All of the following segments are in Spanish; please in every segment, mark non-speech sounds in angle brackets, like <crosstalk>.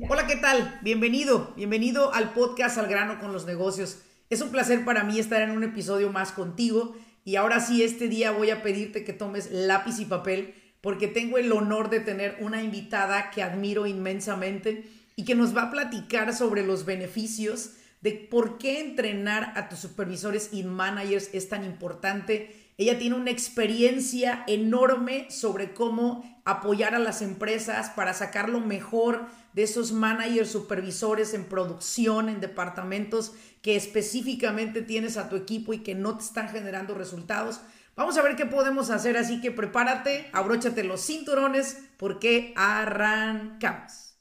Hola, ¿qué tal? Bienvenido, bienvenido al podcast Al grano con los negocios. Es un placer para mí estar en un episodio más contigo y ahora sí, este día voy a pedirte que tomes lápiz y papel porque tengo el honor de tener una invitada que admiro inmensamente y que nos va a platicar sobre los beneficios de por qué entrenar a tus supervisores y managers es tan importante. Ella tiene una experiencia enorme sobre cómo apoyar a las empresas para sacar lo mejor de esos managers, supervisores en producción, en departamentos que específicamente tienes a tu equipo y que no te están generando resultados. Vamos a ver qué podemos hacer, así que prepárate, abróchate los cinturones porque arrancamos.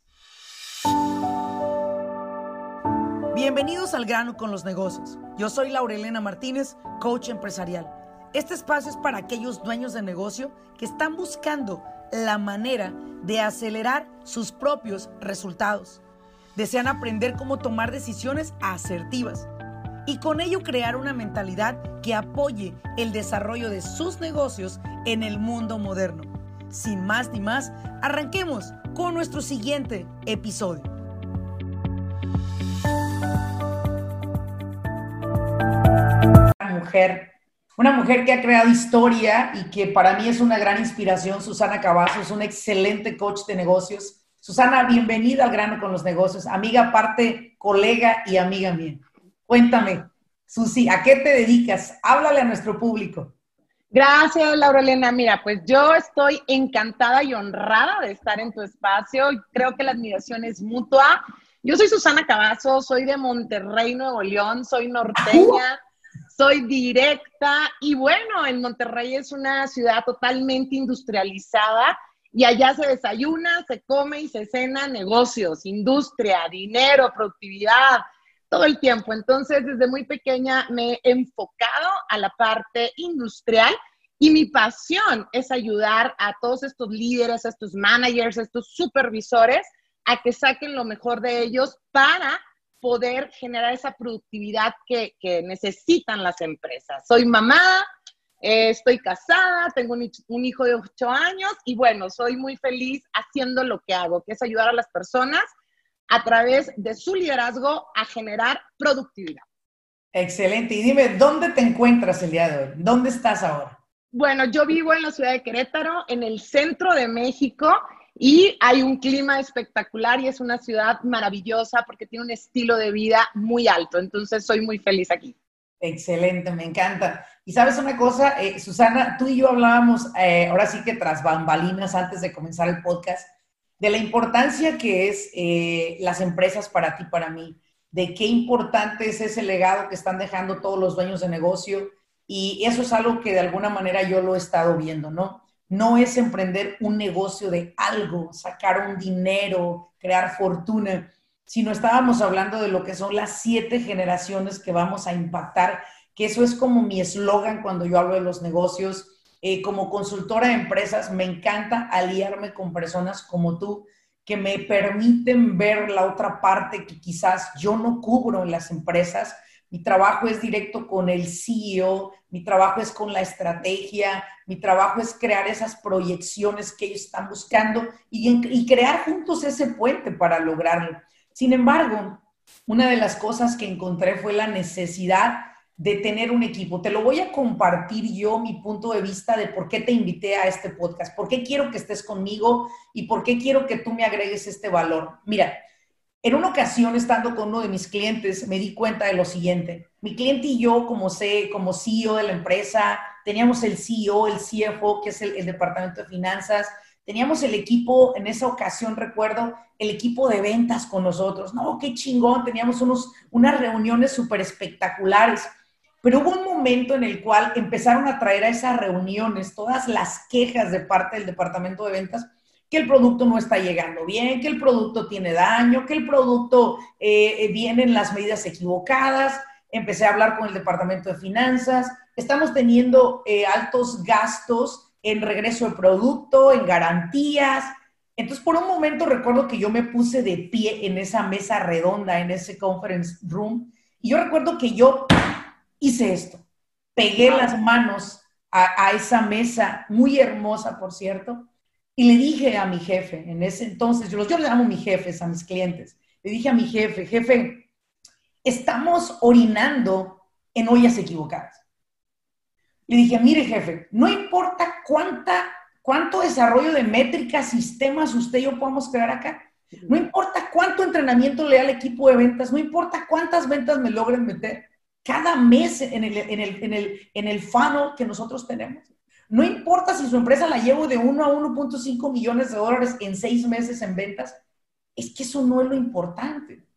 Bienvenidos al grano con los negocios. Yo soy Laurelena Martínez, coach empresarial. Este espacio es para aquellos dueños de negocio que están buscando la manera de acelerar sus propios resultados. Desean aprender cómo tomar decisiones asertivas y con ello crear una mentalidad que apoye el desarrollo de sus negocios en el mundo moderno. Sin más ni más, arranquemos con nuestro siguiente episodio. Mujer una mujer que ha creado historia y que para mí es una gran inspiración, Susana Cavazos, una excelente coach de negocios. Susana, bienvenida al grano con los negocios, amiga aparte, colega y amiga mía. Cuéntame, Susi, ¿a qué te dedicas? Háblale a nuestro público. Gracias, Laura Elena. Mira, pues yo estoy encantada y honrada de estar en tu espacio. Creo que la admiración es mutua. Yo soy Susana Cavazos, soy de Monterrey, Nuevo León, soy norteña soy directa y bueno, en Monterrey es una ciudad totalmente industrializada y allá se desayuna, se come y se cena negocios, industria, dinero, productividad, todo el tiempo. Entonces, desde muy pequeña me he enfocado a la parte industrial y mi pasión es ayudar a todos estos líderes, a estos managers, a estos supervisores a que saquen lo mejor de ellos para poder generar esa productividad que, necesitan las empresas. Soy mamá, eh, estoy casada, tengo un, un, hijo de 8 años y bueno, soy muy feliz haciendo lo que hago, que es ayudar a las personas a través de su liderazgo a generar productividad. Excelente. Y dime, ¿dónde te encuentras el día de hoy? ¿Dónde estás ahora? Bueno, yo vivo en la ciudad de Querétaro, en el centro de México, y hay un clima espectacular y es una ciudad maravillosa porque tiene un estilo de vida muy alto. Entonces, soy muy feliz aquí. Excelente, me encanta. Y sabes una cosa, eh, Susana, tú y yo hablábamos, eh, ahora sí que tras bambalinas antes de comenzar el podcast, de la importancia que es eh, las empresas para ti, para mí, de qué importante es ese legado que están dejando todos los dueños de negocio. Y eso es algo que de alguna manera yo lo he estado viendo, ¿no? No es emprender un negocio de algo, sacar un dinero, crear fortuna, sino estábamos hablando de lo que son las siete generaciones que vamos a impactar, que eso es como mi eslogan cuando yo hablo de los negocios. Eh, como consultora de empresas, me encanta aliarme con personas como tú que me permiten ver la otra parte que quizás yo no cubro en las empresas mi trabajo es directo con el CEO, mi trabajo es con la estrategia, mi trabajo es crear esas proyecciones que ellos están buscando y, crear juntos ese puente para lograrlo. Sin embargo, una de las cosas que encontré fue la necesidad de tener un equipo. Te lo voy a compartir yo, mi punto de vista de por qué te invité a este podcast, por qué quiero que estés conmigo y por qué quiero que tú me agregues este valor. Mira, en una ocasión, estando con uno de mis clientes, me di cuenta de lo siguiente. Mi cliente y yo, como, sé, como CEO de la empresa, teníamos el CEO, el CFO, que es el, departamento de finanzas, teníamos el equipo, en esa ocasión recuerdo, el equipo de ventas con nosotros. No, qué chingón, teníamos unos, unas reuniones súper espectaculares. Pero hubo un momento en el cual empezaron a traer a esas reuniones todas las quejas de parte del departamento de ventas que el producto no está llegando bien, que el producto tiene daño, que el producto eh, viene en las medidas equivocadas. Empecé a hablar con el departamento de finanzas. Estamos teniendo eh, altos gastos en regreso de producto, en garantías. Entonces, por un momento recuerdo que yo me puse de pie en esa mesa redonda, en ese conference room, y yo recuerdo que yo hice esto. Pegué las manos a esa mesa, muy hermosa, por cierto, Y le dije a mi jefe, en ese entonces, yo, yo le llamo mis jefes a mis clientes, le dije a mi jefe, jefe, estamos orinando en ollas equivocadas. Le dije, mire jefe, no importa cuánta, cuánto desarrollo de métricas, sistemas usted y yo podamos crear acá, no importa cuánto entrenamiento le da al equipo de ventas, no importa cuántas ventas me logren meter cada mes en el, en el, en el, en el funnel que nosotros tenemos. No importa si su empresa la llevo de 1 a 1.5 millones de dólares en seis meses en ventas, es que eso no es lo importante.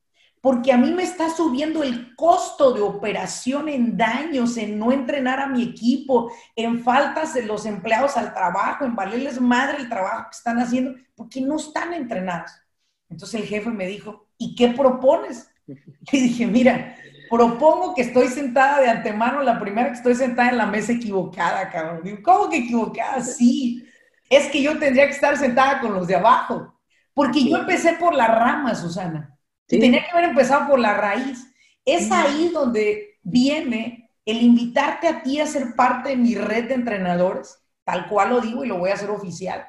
Porque a mí me está subiendo el costo de operación en daños, en no entrenar a mi equipo, en faltas de los empleados al trabajo, en valerles madre el trabajo que están haciendo, porque no están entrenados. Entonces el jefe me dijo, ¿y qué propones? <laughs> Y dije, mira, propongo que estoy sentada de antemano, la primera que estoy sentada en la mesa equivocada, cabrón. Digo, ¿cómo que equivocada? Sí, es que yo tendría que estar sentada con los de abajo, porque yo empecé por la rama, Susana. Tenía que haber empezado por la raíz. Es ahí donde viene el invitarte a ti a ser parte de mi red de entrenadores, tal cual lo digo y lo voy a hacer oficial.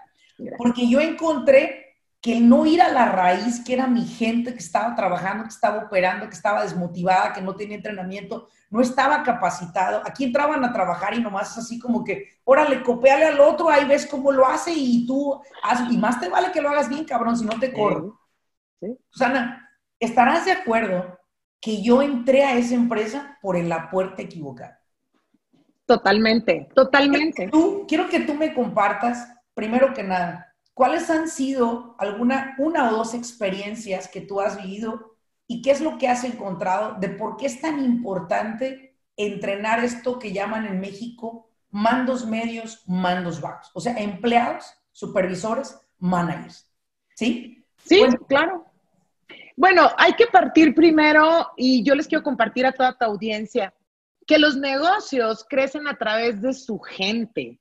Porque yo encontré que no ir a la raíz, que era mi gente que estaba trabajando, que estaba operando, que estaba desmotivada, que no tenía entrenamiento, no estaba capacitado. Aquí entraban a trabajar y nomás así como que, órale, copiale al otro, ahí ves cómo lo hace y tú, haz, y más te vale que lo hagas bien, cabrón, si no te corro. Susana, ¿estarás de acuerdo que yo entré a esa empresa por la puerta equivocada? Totalmente, totalmente. Tú, quiero que tú me compartas, primero que nada, ¿Cuáles han sido alguna, una o dos experiencias que tú has vivido y qué es lo que has encontrado de por qué es tan importante entrenar esto que llaman en México mandos medios, mandos bajos? O sea, empleados, supervisores, managers. ¿Sí? Sí, claro. Bueno, hay que partir primero y yo les quiero compartir a toda tu audiencia que los negocios crecen a través de su gente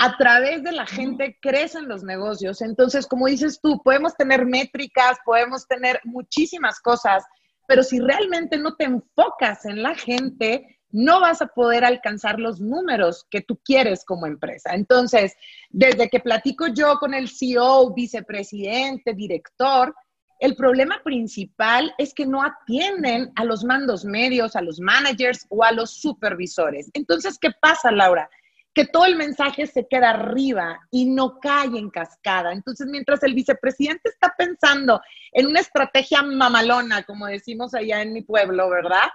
a través de la gente crecen los negocios. Entonces, como dices tú, podemos tener métricas, podemos tener muchísimas cosas, pero si realmente no te enfocas en la gente, no vas a poder alcanzar los números que tú quieres como empresa. Entonces, desde que platico yo con el CEO, vicepresidente, director, el problema principal es que no atienden a los mandos medios, a los managers o a los supervisores. Entonces, ¿qué pasa, Laura? Que todo el mensaje se queda arriba y no cae en cascada. Entonces, mientras el vicepresidente está pensando en una estrategia mamalona, como decimos allá en mi pueblo, ¿verdad?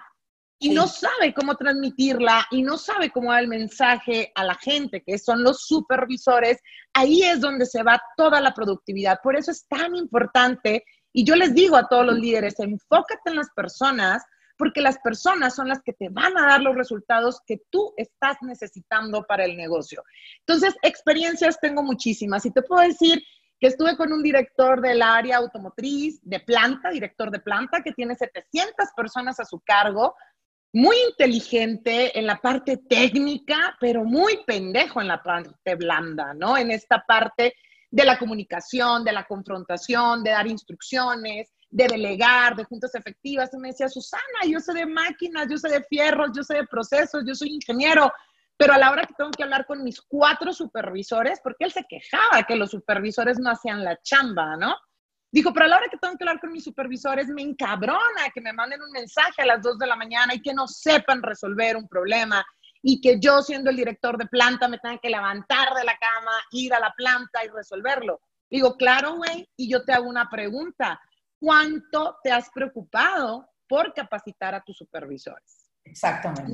Y no sabe cómo transmitirla y no sabe cómo dar el mensaje a la gente, que son los supervisores, ahí es donde se va toda la productividad. Por eso es tan importante, y yo les digo a todos los líderes, enfócate en las personas porque las personas son las que te van a dar los resultados que tú estás necesitando para el negocio. Entonces, experiencias tengo muchísimas y te puedo decir que estuve con un director del área automotriz de planta, director de planta, que tiene 700 personas a su cargo, muy inteligente en la parte técnica, pero muy pendejo en la parte blanda, ¿no? En esta parte de la comunicación, de la confrontación, de dar instrucciones, de delegar, de juntas efectivas. Y me decía, Susana, yo sé de máquinas, yo sé de fierros, yo sé de procesos, yo soy ingeniero, pero a la hora que tengo que hablar con mis cuatro supervisores, porque él se quejaba que los supervisores no hacían la chamba, ¿no? Dijo, pero a la hora que tengo que hablar con mis supervisores, me encabrona que me manden un mensaje a las dos de la mañana y que no sepan resolver un problema y que yo, siendo el director de planta, me tenga que levantar de la cama, ir a la planta y resolverlo. Digo, claro, güey, y yo te hago una pregunta cuánto te has preocupado por capacitar a tus supervisores. Exactamente.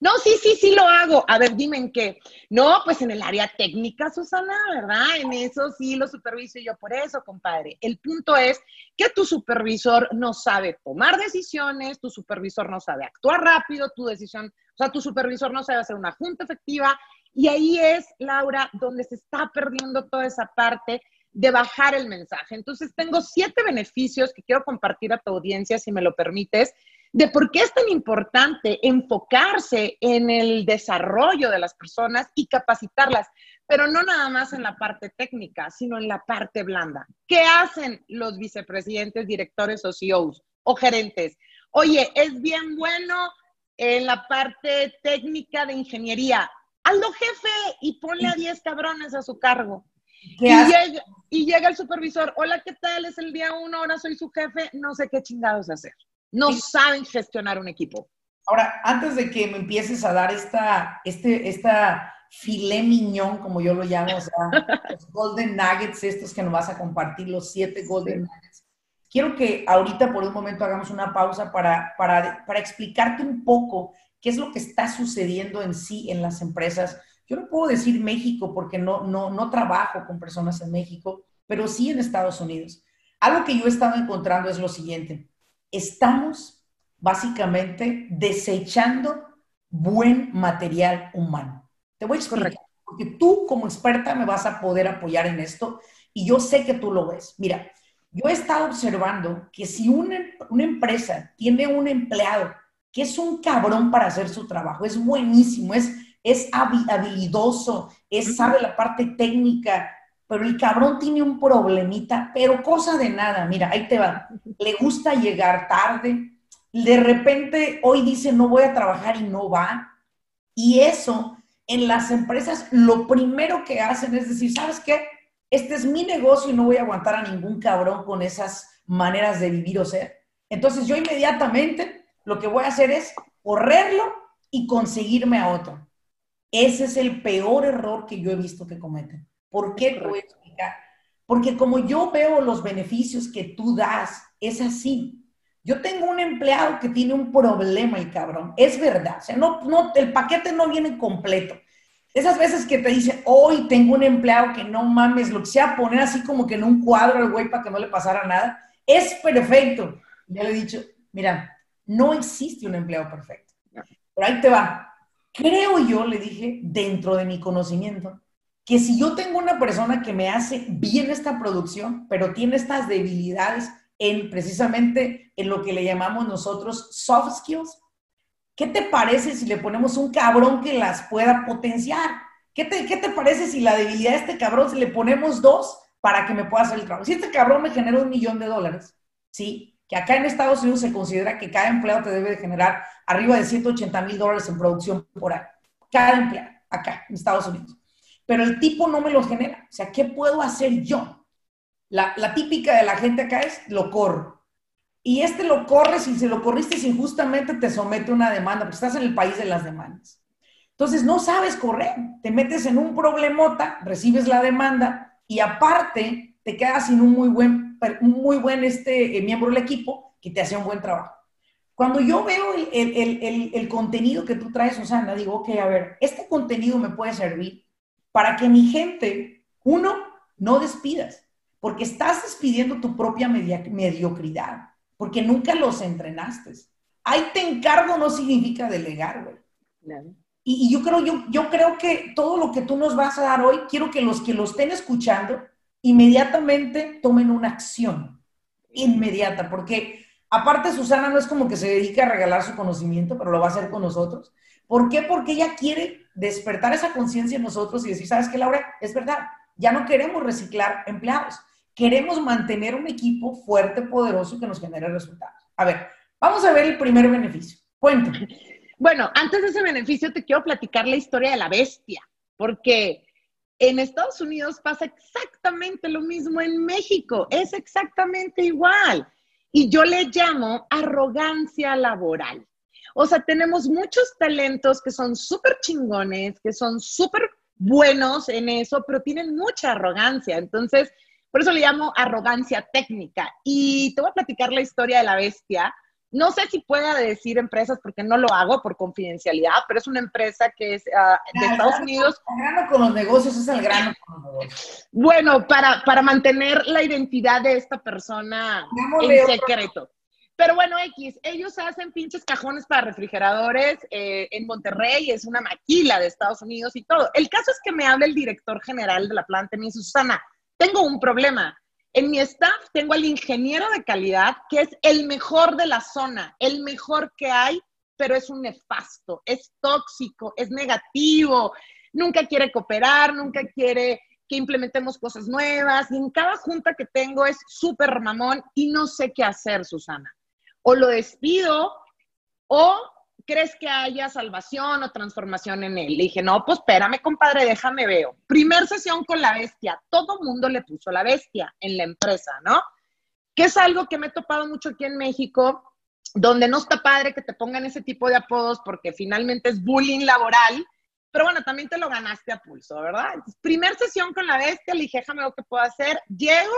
No, sí, sí, sí lo hago. A ver, dime en qué. No, pues en el área técnica, Susana, ¿verdad? En eso sí lo superviso yo por eso, compadre. El punto es que tu supervisor no sabe tomar decisiones, tu supervisor no sabe actuar rápido, tu decisión, o sea, tu supervisor no sabe hacer una junta efectiva. Y ahí es, Laura, donde se está perdiendo toda esa parte de bajar el mensaje. Entonces, tengo siete beneficios que quiero compartir a tu audiencia, si me lo permites, de por qué es tan importante enfocarse en el desarrollo de las personas y capacitarlas, pero no nada más en la parte técnica, sino en la parte blanda. ¿Qué hacen los vicepresidentes, directores o CEOs o gerentes? Oye, es bien bueno en la parte técnica de ingeniería. Hazlo jefe y ponle a 10 cabrones a su cargo Y llega, el supervisor, hola, ¿qué tal? Es el día uno, ahora soy su jefe, no sé qué chingados hacer. No saben gestionar un equipo. Ahora, antes de que me empieces a dar esta, este, esta filé miñón, como yo lo llamo, o sea, <laughs> los golden nuggets, estos que nos vas a compartir, los siete golden nuggets. Quiero que ahorita por un momento hagamos una pausa para, para, para explicarte un poco qué es lo que está sucediendo en sí en las empresas. Yo no puedo decir México porque no, no, no trabajo con personas en México, pero sí en Estados Unidos. Algo que yo he estado encontrando es lo siguiente. Estamos básicamente desechando buen material humano. Te voy a explicar, porque tú como experta me vas a poder apoyar en esto y yo sé que tú lo ves. Mira, yo he estado observando que si una, una empresa tiene un empleado que es un cabrón para hacer su trabajo, es buenísimo, es, es habilidoso, es, sabe la parte técnica, pero el cabrón tiene un problemita, pero cosa de nada, mira, ahí te va, le gusta llegar tarde, de repente hoy dice no voy a trabajar y no va, y eso en las empresas lo primero que hacen es decir, ¿sabes qué? Este es mi negocio y no voy a aguantar a ningún cabrón con esas maneras de vivir o ser. Entonces yo inmediatamente lo que voy a hacer es correrlo y conseguirme a otro. Ese es el peor error que yo he visto que cometen. ¿Por qué te voy a explicar? Porque como yo veo los beneficios que tú das, es así. Yo tengo un empleado que tiene un problema, el cabrón. Es verdad. O sea, no, no, el paquete no viene completo. Esas veces que te dicen, hoy tengo un empleado que no mames, lo que sea, poner así como que en un cuadro al güey para que no le pasara nada, es perfecto. Ya le he dicho, mira, no existe un empleado perfecto. Pero ahí te va. Creo yo, le dije, dentro de mi conocimiento, que si yo tengo una persona que me hace bien esta producción, pero tiene estas debilidades en precisamente en lo que le llamamos nosotros soft skills. ¿Qué te parece si le ponemos un cabrón que las pueda potenciar? ¿Qué te, ¿Qué te parece si la debilidad de este cabrón, si le ponemos dos para que me pueda hacer el trabajo? Si este cabrón me genera un millón de dólares, ¿sí? Que acá en Estados Unidos se considera que cada empleado te debe de generar arriba de 180 mil dólares en producción por año. Cada empleado, acá en Estados Unidos. Pero el tipo no me lo genera. O sea, ¿qué puedo hacer yo? La, típica de la gente acá es lo corro. Y este lo corres y si lo corriste injustamente te somete a una demanda, porque estás en el país de las demandas. Entonces no sabes correr, te metes en un problemota, recibes la demanda y aparte te quedas sin un muy buen, muy buen este, eh, miembro del equipo que te hace un buen trabajo. Cuando yo veo el, el, contenido que tú traes, Susana, digo, ok, a ver, este contenido me puede servir para que mi gente, uno, no despidas porque estás despidiendo tu propia mediocridad, porque nunca los entrenaste. Ahí te encargo no significa delegar, güey. Y, yo, creo, yo, yo creo que todo lo que tú nos vas a dar hoy, quiero que los que lo estén escuchando inmediatamente tomen una acción inmediata, porque aparte Susana no es como que se dedica a regalar su conocimiento, pero lo va a hacer con nosotros. ¿Por qué? Porque ella quiere despertar esa conciencia en nosotros y decir, ¿sabes qué, Laura? Es verdad, ya no queremos reciclar empleados queremos mantener un equipo fuerte, poderoso que nos genere resultados. A ver, vamos a ver el primer beneficio. Cuéntame. Bueno, antes de ese beneficio te quiero platicar la historia de la bestia, porque en Estados Unidos pasa exactamente lo mismo en México, es exactamente igual. Y yo le llamo arrogancia laboral. O sea, tenemos muchos talentos que son súper chingones, que son súper buenos en eso, pero tienen mucha arrogancia. Entonces, por eso le llamo arrogancia técnica. Y te voy a platicar la historia de la bestia. No sé si pueda decir empresas porque no lo hago por confidencialidad, pero es una empresa que es ah, de Estados Unidos. El grano con los negocios es el grano con los negocios. Bueno, para, para mantener la identidad de esta persona en secreto. Pero bueno, X, ellos hacen pinches cajones para refrigeradores eh, en Monterrey, es una maquila de Estados Unidos y todo. El caso es que me habla el director general de la planta y me dice, Susana, tengo un problema. En mi staff tengo al ingeniero de calidad, que es el mejor de la zona, el mejor que hay, pero es un nefasto, es tóxico, es negativo, nunca quiere cooperar, nunca quiere que implementemos cosas nuevas, y en cada junta que tengo es súper mamón y no sé qué hacer, Susana. O lo despido o ¿crees que haya salvación o transformación en él? Le dije, no, pues espérame, compadre, déjame veo. Primer sesión con la bestia, todo mundo le puso la bestia en la empresa, ¿no? Que es algo que me he topado mucho aquí en México, donde no está padre que te pongan ese tipo de apodos porque finalmente es bullying laboral, pero bueno, también te lo ganaste a pulso, ¿verdad? primer sesión con la bestia, le dije, déjame ver qué puedo hacer. Llego,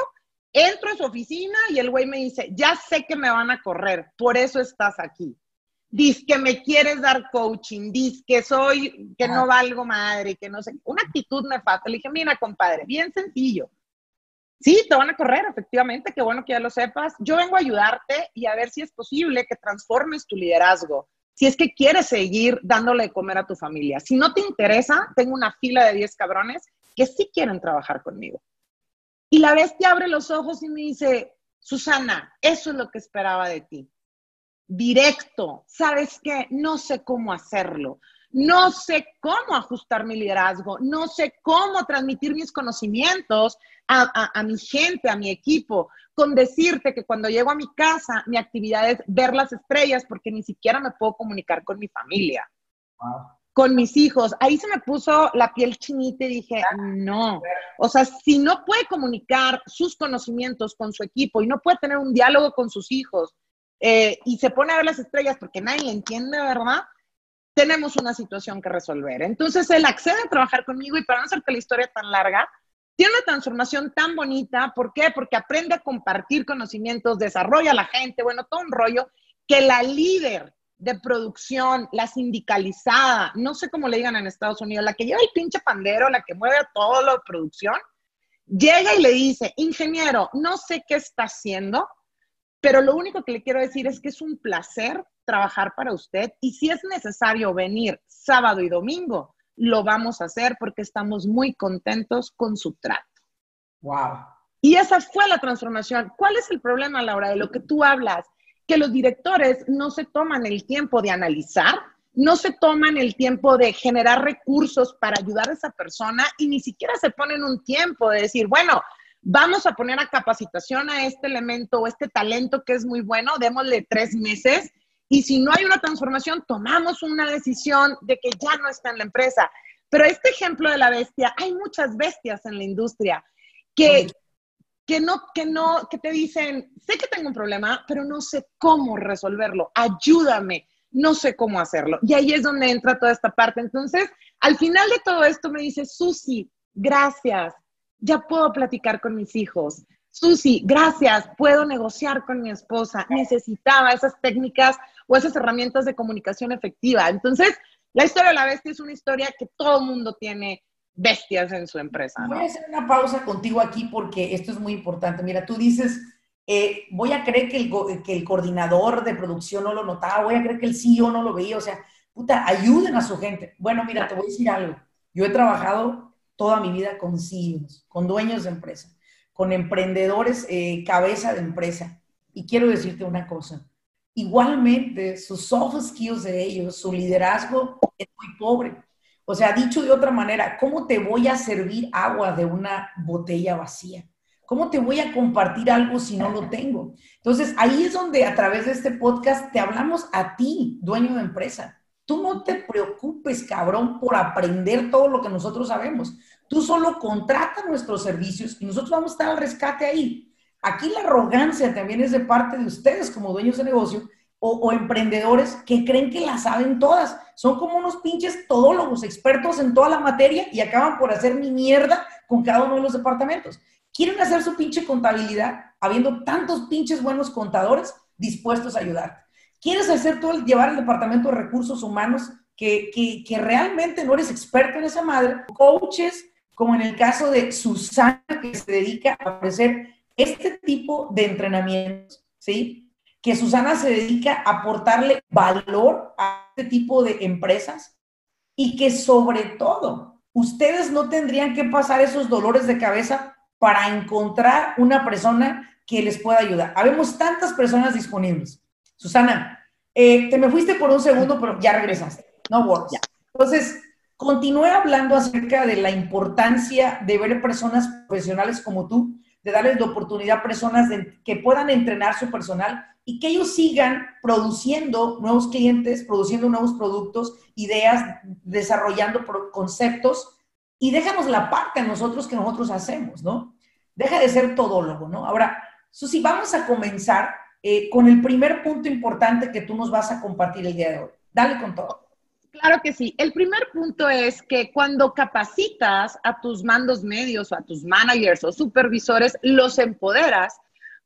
entro a su oficina y el güey me dice, ya sé que me van a correr, por eso estás aquí. Dice que me quieres dar coaching, dice que soy, que no valgo madre, que no sé, una actitud nefasta. Le dije, mira, compadre, bien sencillo. Sí, te van a correr, efectivamente, qué bueno que ya lo sepas. Yo vengo a ayudarte y a ver si es posible que transformes tu liderazgo si es que quieres seguir dándole de comer a tu familia. Si no te interesa, tengo una fila de 10 cabrones que sí quieren trabajar conmigo. Y la bestia abre los ojos y me dice, Susana, eso es lo que esperaba de ti. Directo, ¿sabes qué? No sé cómo hacerlo. No sé cómo ajustar mi liderazgo, no sé cómo transmitir mis conocimientos a, mi gente, a mi equipo, con decirte que cuando llego a mi casa, mi actividad es ver las estrellas porque ni siquiera me puedo comunicar con mi familia, con mis hijos. Ahí se me puso la piel chinita y dije, no, o sea, si no puede comunicar sus conocimientos con su equipo y no puede tener un diálogo con sus hijos eh, y se pone a ver las estrellas porque nadie le entiende, ¿verdad? tenemos una situación que resolver. Entonces él accede a trabajar conmigo y para no hacerte la historia tan larga, tiene una transformación tan bonita. ¿Por qué? Porque aprende a compartir conocimientos, desarrolla a la gente, bueno, todo un rollo que la líder de producción, la sindicalizada, no sé cómo le digan en Estados Unidos, la que lleva el pinche pandero, la que mueve todo lo de producción, llega y le dice, ingeniero, no sé qué está haciendo, pero lo único que le quiero decir es que es un placer trabajar para usted y si es necesario venir sábado y domingo, lo vamos a hacer porque estamos muy contentos con su trato. Wow. Y esa fue la transformación. ¿Cuál es el problema, Laura, de lo que tú hablas? Que los directores no se toman el tiempo de analizar, no se toman el tiempo de generar recursos para ayudar a esa persona y ni siquiera se ponen un tiempo de decir, bueno, vamos a poner a capacitación a este elemento o este talento que es muy bueno, démosle tres meses y si no hay una transformación, tomamos una decisión de que ya no está en la empresa. Pero este ejemplo de la bestia, hay muchas bestias en la industria que, que, no, que, no, que te dicen, sé que tengo un problema, pero no sé cómo resolverlo, ayúdame, no sé cómo hacerlo. Y ahí es donde entra toda esta parte. Entonces, al final de todo esto me dice, Susi, gracias, ya puedo platicar con mis hijos. Susi, gracias, puedo negociar con mi esposa. Necesitaba esas técnicas o esas herramientas de comunicación efectiva. Entonces, la historia de la bestia es una historia que todo mundo tiene bestias en su empresa. Voy a hacer una pausa contigo aquí porque esto es muy importante. Mira, tú dices, eh, voy a creer que el, que el coordinador de producción no lo notaba, voy a creer que el CEO no lo veía, o sea, puta, ayuden a su gente. Bueno, mira, te voy a decir algo. Yo he trabajado toda mi vida con CEOs, con dueños de empresa, con emprendedores, eh, cabeza de empresa. Y quiero decirte una cosa, igualmente sus soft skills de ellos, su liderazgo es muy pobre. O sea, dicho de otra manera, ¿cómo te voy a servir agua de una botella vacía? ¿Cómo te voy a compartir algo si no lo tengo? Entonces, ahí es donde a través de este podcast te hablamos a ti, dueño de empresa. Tú no te preocupes, cabrón, por aprender todo lo que nosotros sabemos. Tú solo contrata nuestros servicios y nosotros vamos a estar al rescate ahí. Aquí la arrogancia también es de parte de ustedes como dueños de negocio o, emprendedores que creen que la saben todas. Son como unos pinches todólogos, expertos en toda la materia y acaban por hacer mi mierda con cada uno de los departamentos. Quieren hacer su pinche contabilidad habiendo tantos pinches buenos contadores dispuestos a ayudar. ¿Quieres hacer todo el, llevar el departamento de recursos humanos que, que, que realmente no eres experto en esa madre? Coaches, como en el caso de Susana, que se dedica a ofrecer este tipo de entrenamientos, ¿sí? Que Susana se dedica a aportarle valor a este tipo de empresas y que sobre todo ustedes no tendrían que pasar esos dolores de cabeza para encontrar una persona que les pueda ayudar. Habemos tantas personas disponibles. Susana, eh, te me fuiste por un segundo, pero ya regresaste. No worries. Entonces, continúe hablando acerca de la importancia de ver personas profesionales como tú de darles la oportunidad a personas que puedan entrenar su personal y que ellos sigan produciendo nuevos clientes, produciendo nuevos productos, ideas, desarrollando conceptos y déjanos la parte a nosotros que nosotros hacemos, ¿no? Deja de ser todólogo, ¿no? Ahora, Susi, vamos a comenzar eh, con el primer punto importante que tú nos vas a compartir el día de hoy. Dale con todo. Claro que sí. El primer punto es que cuando capacitas a tus mandos medios o a tus managers o supervisores, los empoderas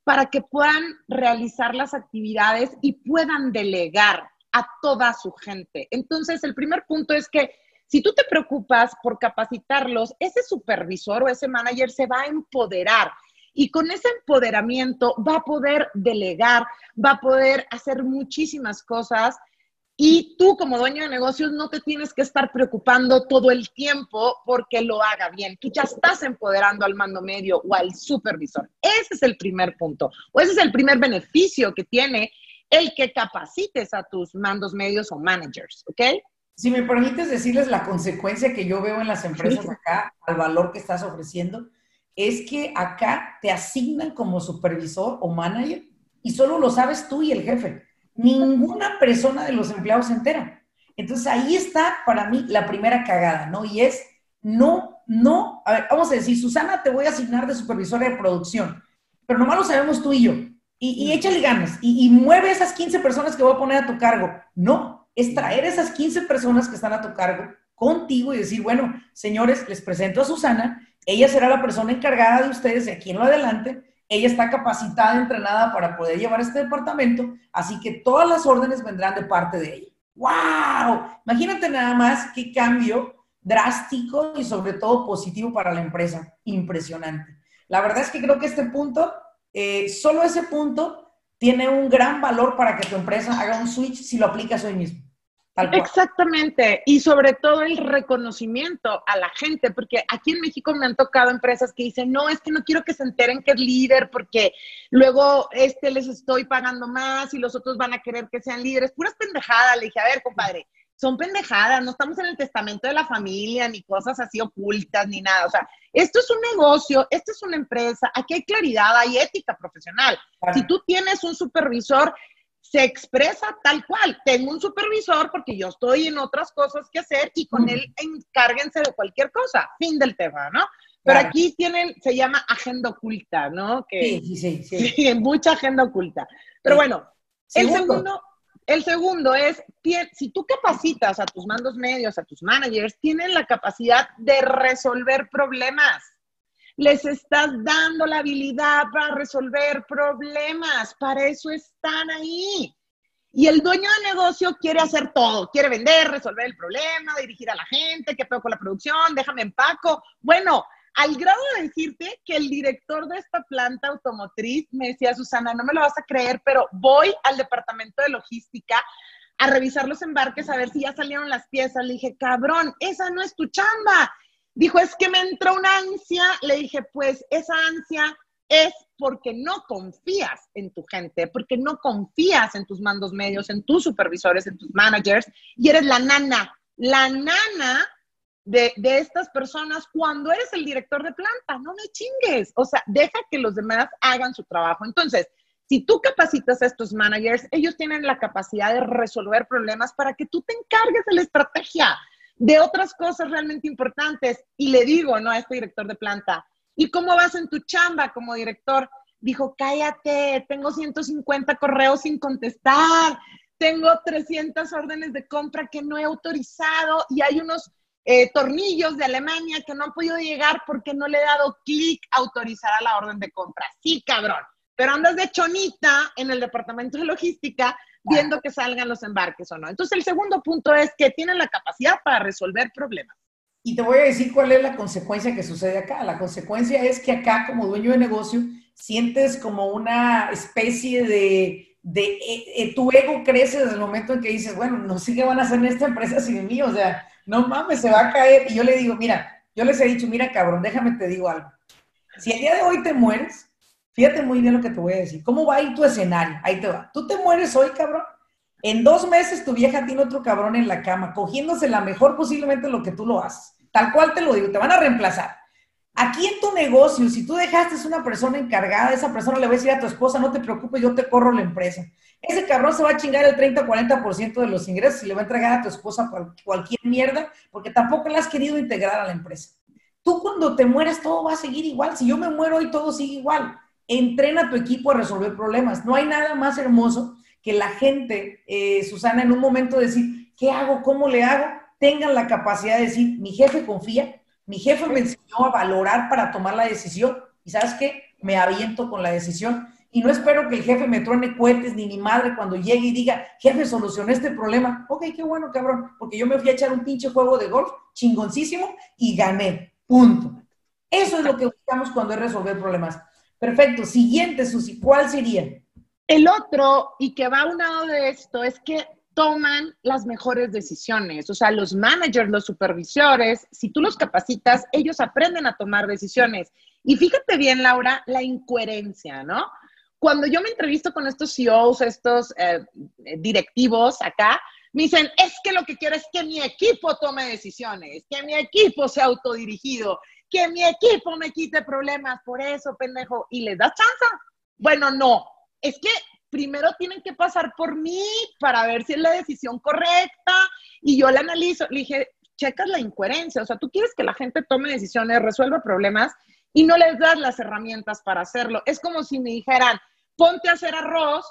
para que puedan realizar las actividades y puedan delegar a toda su gente. Entonces, el primer punto es que si tú te preocupas por capacitarlos, ese supervisor o ese manager se va a empoderar y con ese empoderamiento va a poder delegar, va a poder hacer muchísimas cosas y tú como dueño de negocios no te tienes que estar preocupando todo el tiempo porque lo haga bien. Tú ya estás empoderando al mando medio o al supervisor. Ese es el primer punto o ese es el primer beneficio que tiene el que capacites a tus mandos medios o managers, ¿ok? Si me permites decirles la consecuencia que yo veo en las empresas acá al valor que estás ofreciendo, es que acá te asignan como supervisor o manager y solo lo sabes tú y el jefe. Ninguna persona de los empleados se entera. Entonces ahí está para mí la primera cagada, ¿no? Y es, no, no, a ver, vamos a decir, Susana, te voy a asignar de supervisora de producción, pero nomás lo sabemos tú y yo. Y, échale ganas y, y mueve esas 15 personas que voy a poner a tu cargo. No, es traer esas 15 personas que están a tu cargo contigo y decir, bueno, señores, les presento a Susana, ella será la persona encargada de ustedes de aquí en lo adelante, ella está capacitada, entrenada para poder llevar este departamento, así que todas las órdenes vendrán de parte de ella. ¡Wow! Imagínate nada más qué cambio drástico y sobre todo positivo para la empresa. Impresionante. La verdad es que creo que este punto, eh, solo ese punto, tiene un gran valor para que tu empresa haga un switch si lo aplicas hoy mismo. Exactamente, y sobre todo el reconocimiento a la gente, porque aquí en México me han tocado empresas que dicen, no, es que no quiero que se enteren que es líder, porque luego este les estoy pagando más y los otros van a querer que sean líderes. Puras pendejadas, le dije, a ver, compadre, son pendejadas, no estamos en el testamento de la familia, ni cosas así ocultas, ni nada. O sea, esto es un negocio, esto es una empresa, aquí hay claridad, hay ética profesional. Si tú tienes un supervisor se expresa tal cual. Tengo un supervisor porque yo estoy en otras cosas que hacer y con él encárguense de cualquier cosa. Fin del tema, ¿no? Pero aquí tienen, se llama agenda oculta, ¿no? Que, sí, sí, sí. sí <laughs> mucha agenda oculta. Pero bueno, el segundo, el segundo es, si tú capacitas a tus mandos medios, a tus managers, tienen la capacidad de resolver problemas les estás dando la habilidad para resolver problemas, para eso están ahí. Y el dueño de negocio quiere hacer todo, quiere vender, resolver el problema, dirigir a la gente, qué pedo con la producción, déjame empaco. Bueno, al grado de decirte que el director de esta planta automotriz me decía, Susana, no me lo vas a creer, pero voy al departamento de logística a revisar los embarques, a ver si ya salieron las piezas. Le dije, cabrón, esa no es tu chamba. Dijo, es que me entró una ansia. Le dije, pues esa ansia es porque no confías en tu gente, porque no confías en tus mandos medios, en tus supervisores, en tus managers, y eres la nana, la nana de, de, estas personas cuando eres el director de planta. No me chingues. O sea, deja que los demás hagan su trabajo. Entonces, si tú capacitas a estos managers, ellos tienen la capacidad de resolver problemas para que tú te encargues de la estrategia de otras cosas realmente importantes. Y le digo, ¿no? A este director de planta, ¿y cómo vas en tu chamba como director? Dijo, cállate, tengo 150 correos sin contestar, tengo 300 órdenes de compra que no he autorizado y hay unos eh, tornillos de Alemania que no han podido llegar porque no le he dado clic a autorizar a la orden de compra. Sí, cabrón. Pero andas de chonita en el departamento de logística viendo que salgan los embarques o no. Entonces, el segundo punto es que tienen la capacidad para resolver problemas. Y te voy a decir cuál es la consecuencia que sucede acá. La consecuencia es que acá, como dueño de negocio, sientes como una especie de, de eh, eh, tu ego crece desde el momento en que dices, bueno, no sé qué van a hacer en esta empresa sin mí, o sea, no mames, se va a caer. Y yo le digo, mira, yo les he dicho, mira, cabrón, déjame te digo algo. Si el día de hoy te mueres, Fíjate muy bien lo que te voy a decir. ¿Cómo va ahí tu escenario? Ahí te va. Tú te mueres hoy, cabrón. En dos meses tu vieja tiene otro cabrón en la cama, cogiéndose la mejor posiblemente lo que tú lo haces. Tal cual te lo digo, te van a reemplazar. Aquí en tu negocio, si tú dejaste una persona encargada, esa persona le va a decir a tu esposa, no te preocupes, yo te corro la empresa. Ese cabrón se va a chingar el 30-40% de los ingresos y le va a entregar a tu esposa cualquier mierda porque tampoco la has querido integrar a la empresa. Tú cuando te mueras todo va a seguir igual. Si yo me muero hoy todo sigue igual. Entrena a tu equipo a resolver problemas. No hay nada más hermoso que la gente, eh, Susana, en un momento decir, ¿qué hago? ¿Cómo le hago? Tengan la capacidad de decir, mi jefe confía, mi jefe me enseñó a valorar para tomar la decisión y sabes qué, me aviento con la decisión y no espero que el jefe me truene cohetes ni mi madre cuando llegue y diga, jefe, solucioné este problema. Ok, qué bueno, cabrón, porque yo me fui a echar un pinche juego de golf chingoncísimo y gané. Punto. Eso es lo que buscamos cuando es resolver problemas. Perfecto. Siguiente, Susi, ¿cuál sería? El otro, y que va lado de esto, es que toman las mejores decisiones. O sea, los managers, los supervisores, si tú los capacitas, ellos aprenden a tomar decisiones. Y fíjate bien, Laura, la incoherencia, ¿no? Cuando yo me entrevisto con estos CEOs, estos eh, directivos acá, me dicen, es que lo que quiero es que mi equipo tome decisiones, que mi equipo sea autodirigido, que mi equipo me quite problemas, por eso, pendejo, y les das chance. Bueno, no, es que primero tienen que pasar por mí para ver si es la decisión correcta y yo la analizo. Le dije, checas la incoherencia, o sea, tú quieres que la gente tome decisiones, resuelva problemas y no les das las herramientas para hacerlo. Es como si me dijeran, ponte a hacer arroz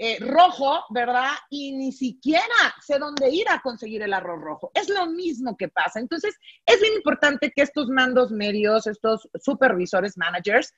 eh, rojo, ¿verdad? Y ni siquiera sé dónde ir a conseguir el arroz rojo. Es lo mismo que pasa. Entonces, es bien importante que estos mandos medios, estos supervisores, managers,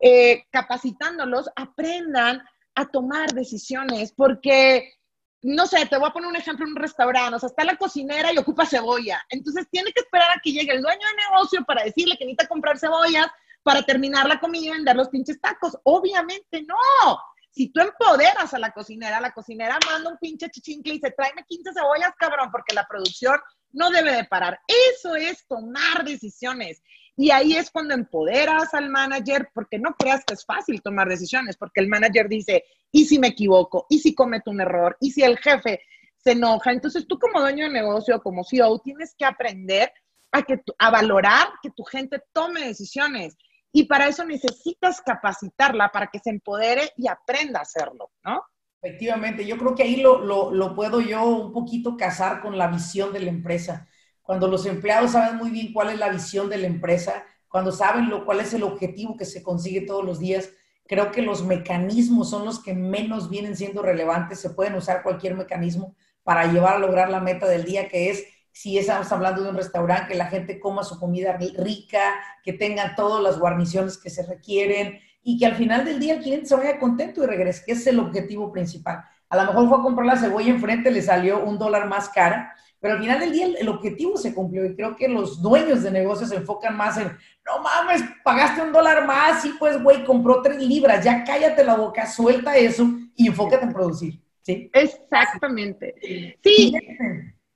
eh, capacitándolos, aprendan a tomar decisiones, porque, no sé, te voy a poner un ejemplo en un restaurante, o sea, está la cocinera y ocupa cebolla, entonces tiene que esperar a que llegue el dueño de negocio para decirle que necesita comprar cebollas para terminar la comida y vender los pinches tacos. Obviamente no. Si tú empoderas a la cocinera, la cocinera manda un pinche chichincle y dice, tráeme 15 cebollas, cabrón, porque la producción no debe de parar. Eso es tomar decisiones. Y ahí es cuando empoderas al manager, porque no creas que es fácil tomar decisiones, porque el manager dice, ¿y si me equivoco? ¿Y si cometo un error? ¿Y si el jefe se enoja? Entonces tú como dueño de negocio, como CEO, tienes que aprender a, que, a valorar que tu gente tome decisiones. Y para eso necesitas capacitarla para que se empodere y aprenda a hacerlo, ¿no? Efectivamente, yo creo que ahí lo, lo, lo puedo yo un poquito casar con la visión de la empresa cuando los empleados saben muy bien cuál es la visión de la empresa, cuando saben lo, cuál es el objetivo que se consigue todos los días, creo que los mecanismos son los que menos vienen siendo relevantes. Se pueden usar cualquier mecanismo para llevar a lograr la meta del día, que es, si estamos hablando de un restaurante, que la gente coma su comida rica, que tenga todas las guarniciones que se requieren y que al final del día el cliente se vaya contento y regrese, que es el objetivo principal. A lo mejor fue a comprar la cebolla enfrente, le salió un dólar más cara, pero al final del día el, objetivo se cumplió y creo que los dueños de negocios se enfocan más en, no mames, pagaste un dólar más y pues, güey, compró tres libras, ya cállate la boca, suelta eso y enfócate en producir. ¿sí? Exactamente. Sí.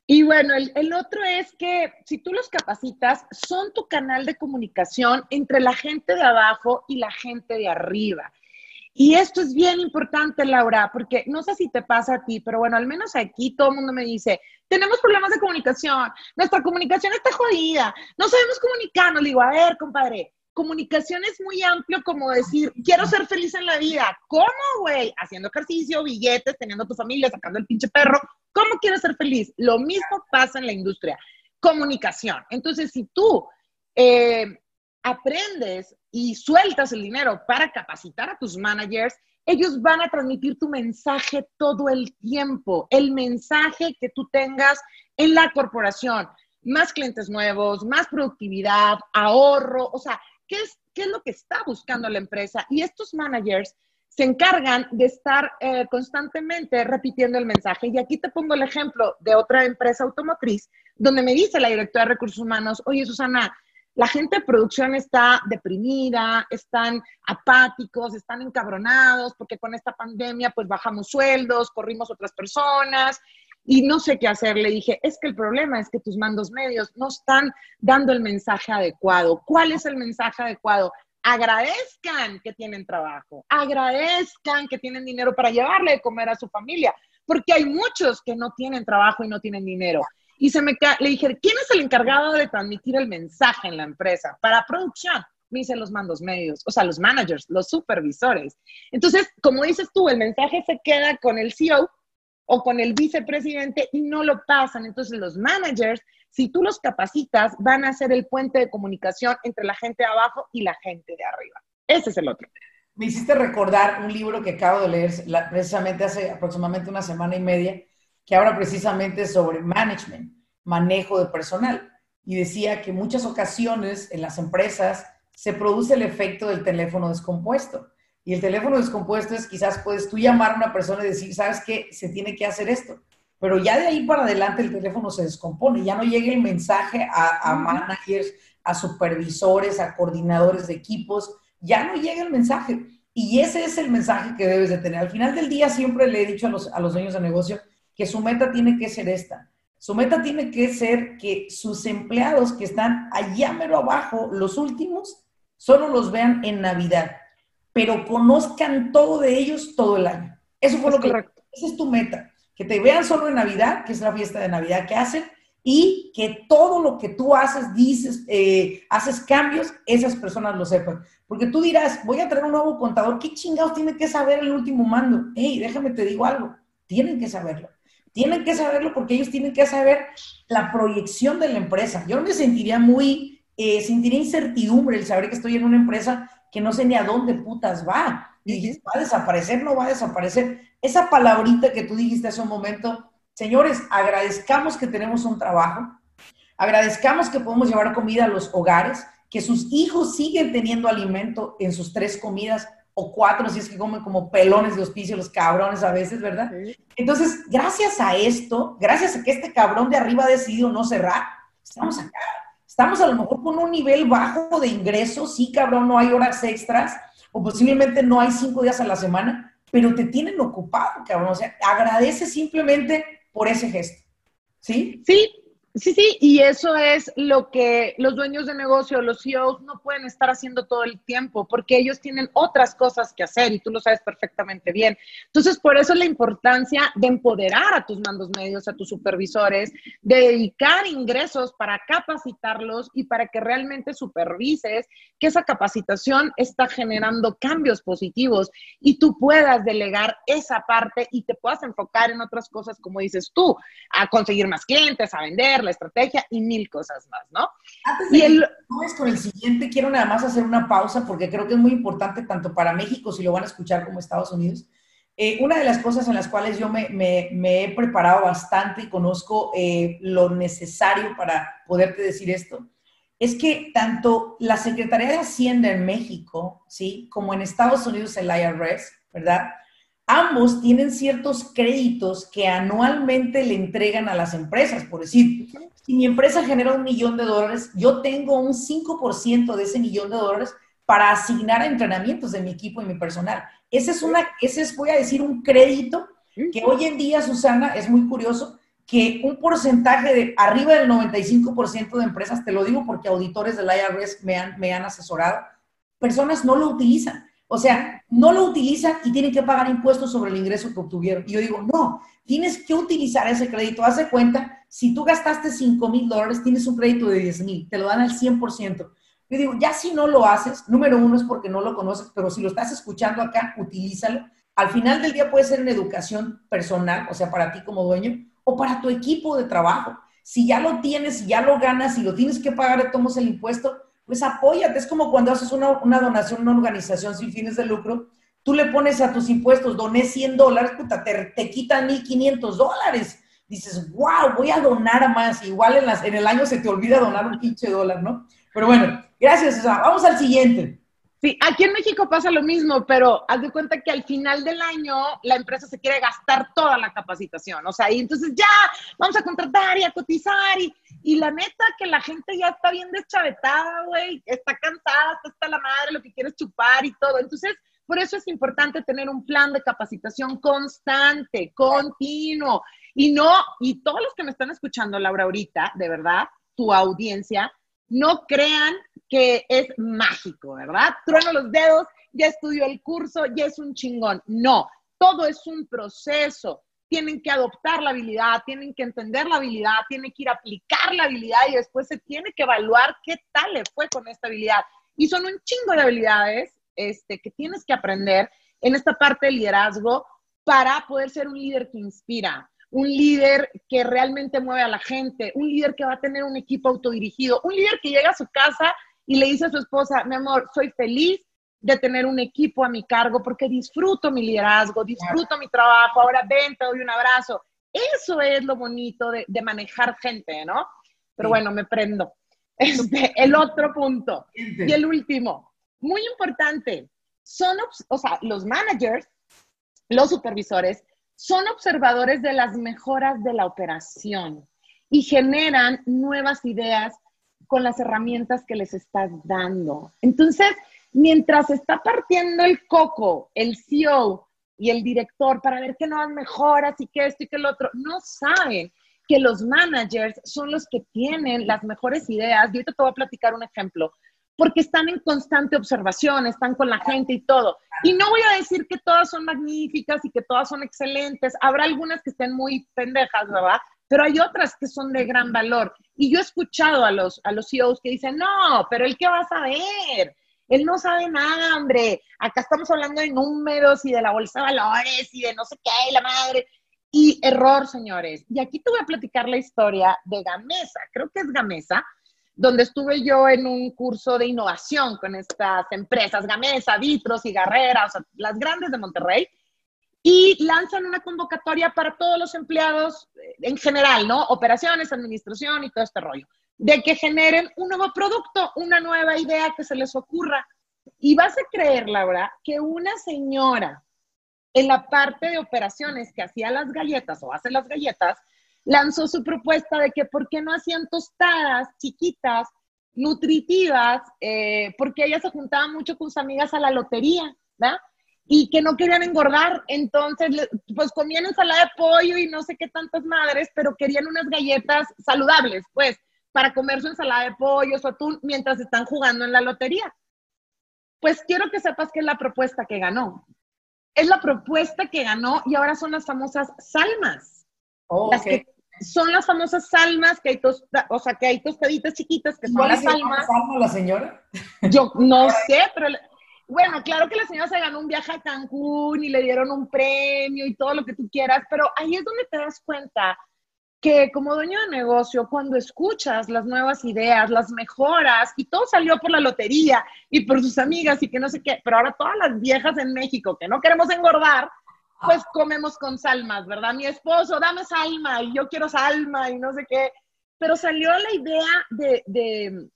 Y bueno, el, el, otro es que si tú los capacitas, son tu canal de comunicación entre la gente de abajo y la gente de arriba. Y esto es bien importante, Laura, porque no sé si te pasa a ti, pero bueno, al menos aquí todo el mundo me dice, tenemos problemas de comunicación, nuestra comunicación está jodida, no sabemos comunicarnos. Le digo, a ver, compadre, comunicación es muy amplio como decir, quiero ser feliz en la vida. ¿Cómo, güey? Haciendo ejercicio, billetes, teniendo tu familia, sacando el pinche perro. ¿Cómo quieres ser feliz? Lo mismo pasa en la industria. Comunicación. Entonces, si tú eh, aprendes y sueltas el dinero para capacitar a tus managers, ellos van a transmitir tu mensaje todo el tiempo, el mensaje que tú tengas en la corporación. Más clientes nuevos, más productividad, ahorro, o sea, ¿qué es, qué es lo que está buscando la empresa? Y estos managers se encargan de estar eh, constantemente repitiendo el mensaje. Y aquí te pongo el ejemplo de otra empresa automotriz, donde me dice la directora de recursos humanos, oye, Susana, la gente de producción está deprimida, están apáticos, están encabronados porque con esta pandemia pues bajamos sueldos, corrimos otras personas y no sé qué hacer. Le dije, es que el problema es que tus mandos medios no están dando el mensaje adecuado. ¿Cuál es el mensaje adecuado? Agradezcan que tienen trabajo, agradezcan que tienen dinero para llevarle de comer a su familia, porque hay muchos que no tienen trabajo y no tienen dinero. y se me le dije, ¿quién es el encargado de transmitir el mensaje en la empresa? Para producción. Me dicen los mandos medios, o sea, los managers, los supervisores. Entonces, como dices tú, el mensaje se queda con el CEO o con el vicepresidente y no lo pasan. Entonces, los managers, si tú los capacitas, van a ser el puente de comunicación entre la gente de abajo y la gente de arriba. Ese es el otro. Me hiciste recordar un libro que acabo de leer precisamente hace aproximadamente una semana y media, que habla precisamente sobre management, manejo de personal. Y decía que muchas ocasiones en las empresas se produce el efecto del teléfono descompuesto. Y el teléfono descompuesto es quizás puedes tú llamar a una persona y decir, sabes que se tiene que hacer esto. Pero ya de ahí para adelante el teléfono se descompone, ya no llega el mensaje a, a managers, a supervisores, a coordinadores de equipos, ya no llega el mensaje. Y ese es el mensaje que debes de tener. Al final del día siempre le he dicho a los, a los dueños de negocio, que su meta tiene que ser esta. Su meta tiene que ser que sus empleados que están allá mero abajo, los últimos, solo los vean en Navidad, pero conozcan todo de ellos todo el año. Eso fue lo que... Esa es tu meta, que te vean solo en Navidad, que es la fiesta de Navidad que hacen, y que todo lo que tú haces, dices, eh, haces cambios, esas personas lo sepan. Porque tú dirás, voy a traer un nuevo contador, ¿qué chingados tiene que saber el último mando? Hey, déjame te digo algo, tienen que saberlo. Tienen que saberlo porque ellos tienen que saber la proyección de la empresa. Yo me sentiría muy, eh, sentiría incertidumbre el saber que estoy en una empresa que no sé ni a dónde putas va. Y va a desaparecer, no va a desaparecer. Esa palabrita que tú dijiste hace un momento, señores, agradezcamos que tenemos un trabajo, agradezcamos que podemos llevar comida a los hogares, que sus hijos siguen teniendo alimento en sus tres comidas, o cuatro si es que comen como pelones de hospicio los cabrones a veces, ¿verdad? Entonces, gracias a esto, gracias a que este cabrón de arriba ha decidido no cerrar, estamos acá. Estamos a lo mejor con un nivel bajo de ingresos, sí, cabrón, no hay horas extras, o posiblemente no hay cinco días a la semana, pero te tienen ocupado, cabrón. O sea, agradece simplemente por ese gesto. ¿Sí? Sí, Sí, sí, y eso es lo que los dueños de negocio, los CEOs no pueden estar haciendo todo el tiempo porque ellos tienen otras cosas que hacer y tú lo sabes perfectamente bien. Entonces, por eso la importancia de empoderar a tus mandos medios, a tus supervisores, de dedicar ingresos para capacitarlos y para que realmente supervises que esa capacitación está generando cambios positivos y tú puedas delegar esa parte y te puedas enfocar en otras cosas, como dices tú, a conseguir más clientes, a vender la estrategia y mil cosas más, ¿no? Antes de y el, con el siguiente, quiero nada más hacer una pausa porque creo que es muy importante tanto para México, si lo van a escuchar, como Estados Unidos. Eh, una de las cosas en las cuales yo me, me, he preparado bastante y conozco eh, lo necesario para poderte decir esto, es que tanto la Secretaría de Hacienda en México, ¿sí? Como en Estados Unidos el IRS, ¿verdad? Ambos tienen ciertos créditos que anualmente le entregan a las empresas. Por decir, si mi empresa genera un millón de dólares, yo tengo un 5% de ese millón de dólares para asignar a entrenamientos de mi equipo y mi personal. Ese es, una, ese es, voy a decir, un crédito que hoy en día, Susana, es muy curioso que un porcentaje de arriba del 95% de empresas, te lo digo porque auditores del IRS me han, me han asesorado, personas no lo utilizan. O sea, no lo utilizan y tienen que pagar impuestos sobre el ingreso que obtuvieron. Y yo digo, no, tienes que utilizar ese crédito. Haz de cuenta, si tú gastaste 5 mil dólares, tienes un crédito de 10 mil, te lo dan al 100%. Yo digo, ya si no lo haces, número uno es porque no lo conoces, pero si lo estás escuchando acá, utilízalo. Al final del día puede ser en educación personal, o sea, para ti como dueño, o para tu equipo de trabajo. Si ya lo tienes, si ya lo ganas, y lo tienes que pagar, tomas el impuesto, pues apóyate. Es como cuando haces una, donación a una organización sin fines de lucro, tú le pones a tus impuestos, doné 100 dólares, puta, te, te quitan 1.500 dólares. Dices, wow, voy a donar más. Igual en, las, en el año se te olvida donar un pinche dólar, ¿no? Pero bueno, gracias, Vamos al siguiente. Sí, aquí en México pasa lo mismo, pero haz de cuenta que al final del año la empresa se quiere gastar toda la capacitación, o sea, y entonces ya vamos a contratar y a cotizar y, y la neta que la gente ya está bien deschavetada, güey, está cansada, está la madre, lo que quiere chupar y todo. Entonces, por eso es importante tener un plan de capacitación constante, continuo. Y no, y todos los que me están escuchando, Laura, ahorita, de verdad, tu audiencia, no crean que es mágico, ¿verdad? Trueno los dedos, ya estudió el curso, ya es un chingón. No, todo es un proceso. Tienen que adoptar la habilidad, tienen que entender la habilidad, tienen que ir a aplicar la habilidad y después se tiene que evaluar qué tal le fue con esta habilidad. Y son un chingo de habilidades este, que tienes que aprender en esta parte de liderazgo para poder ser un líder que inspira, un líder que realmente mueve a la gente, un líder que va a tener un equipo autodirigido, un líder que llega a su casa y le dice a su esposa, mi amor, soy feliz de tener un equipo a mi cargo porque disfruto mi liderazgo, disfruto mi trabajo, ahora ven, te doy un abrazo. Eso es lo bonito de, manejar gente, ¿no? Pero bueno, me prendo. <laughs> Este, el otro punto y el último, muy importante, son, o sea, los managers, los supervisores, son observadores de las mejoras de la operación y generan nuevas ideas con las herramientas que les estás dando. Entonces, mientras está partiendo el coco, el CEO y el director para ver qué nuevas mejoras y qué esto y qué el otro, no saben que los managers son los que tienen las mejores ideas. Yo ahorita te voy a platicar un ejemplo, porque están en constante observación, están con la gente y todo. Y no voy a decir que todas son magníficas y que todas son excelentes. Habrá algunas que estén muy pendejas, ¿verdad? Pero hay otras que son de gran valor. Y yo he escuchado a los, a los CEOs que dicen, no, pero el que va a saber, él no sabe nada, hombre. Acá estamos hablando de números y de la bolsa de valores y de no sé qué, y la madre. Y error, señores. Y aquí te voy a platicar la historia de Gamesa. Creo que es Gamesa, donde estuve yo en un curso de innovación con estas empresas, Gamesa, Vitros y Garrera, o las grandes de Monterrey. Y lanzan una convocatoria para todos los empleados eh, en general, ¿no? Operaciones, administración y todo este rollo de que generen un nuevo producto, una nueva idea que se les ocurra. Y vas a creer, Laura, que una señora en la parte de operaciones que hacía las galletas o hace las galletas, lanzó su propuesta de que por qué no hacían tostadas chiquitas, nutritivas, eh, porque ella se juntaba mucho con sus amigas a la lotería, ¿verdad? Y que no querían engordar, entonces pues comían ensalada de pollo y no sé qué tantas madres, pero querían unas galletas saludables, pues para comer su ensalada de pollo, su atún, mientras están jugando en la lotería. Pues quiero que sepas que es la propuesta que ganó. Es la propuesta que ganó y ahora son las famosas salmas. son las famosas salmas que hay, o sea, que hay tostaditas chiquitas que son las salmas. salma la señora? Yo no sé, pero bueno, claro que la señora se ganó un viaje a Cancún y le dieron un premio y todo lo que tú quieras, pero ahí es donde te das cuenta que como dueño de negocio, cuando escuchas las nuevas ideas, las mejoras, y todo salió por la lotería y por sus amigas y que no sé qué, pero ahora todas las viejas en México que no queremos engordar, pues comemos con salmas, ¿verdad? Mi esposo, dame salma y yo quiero salma y no sé qué. Pero salió la idea de, de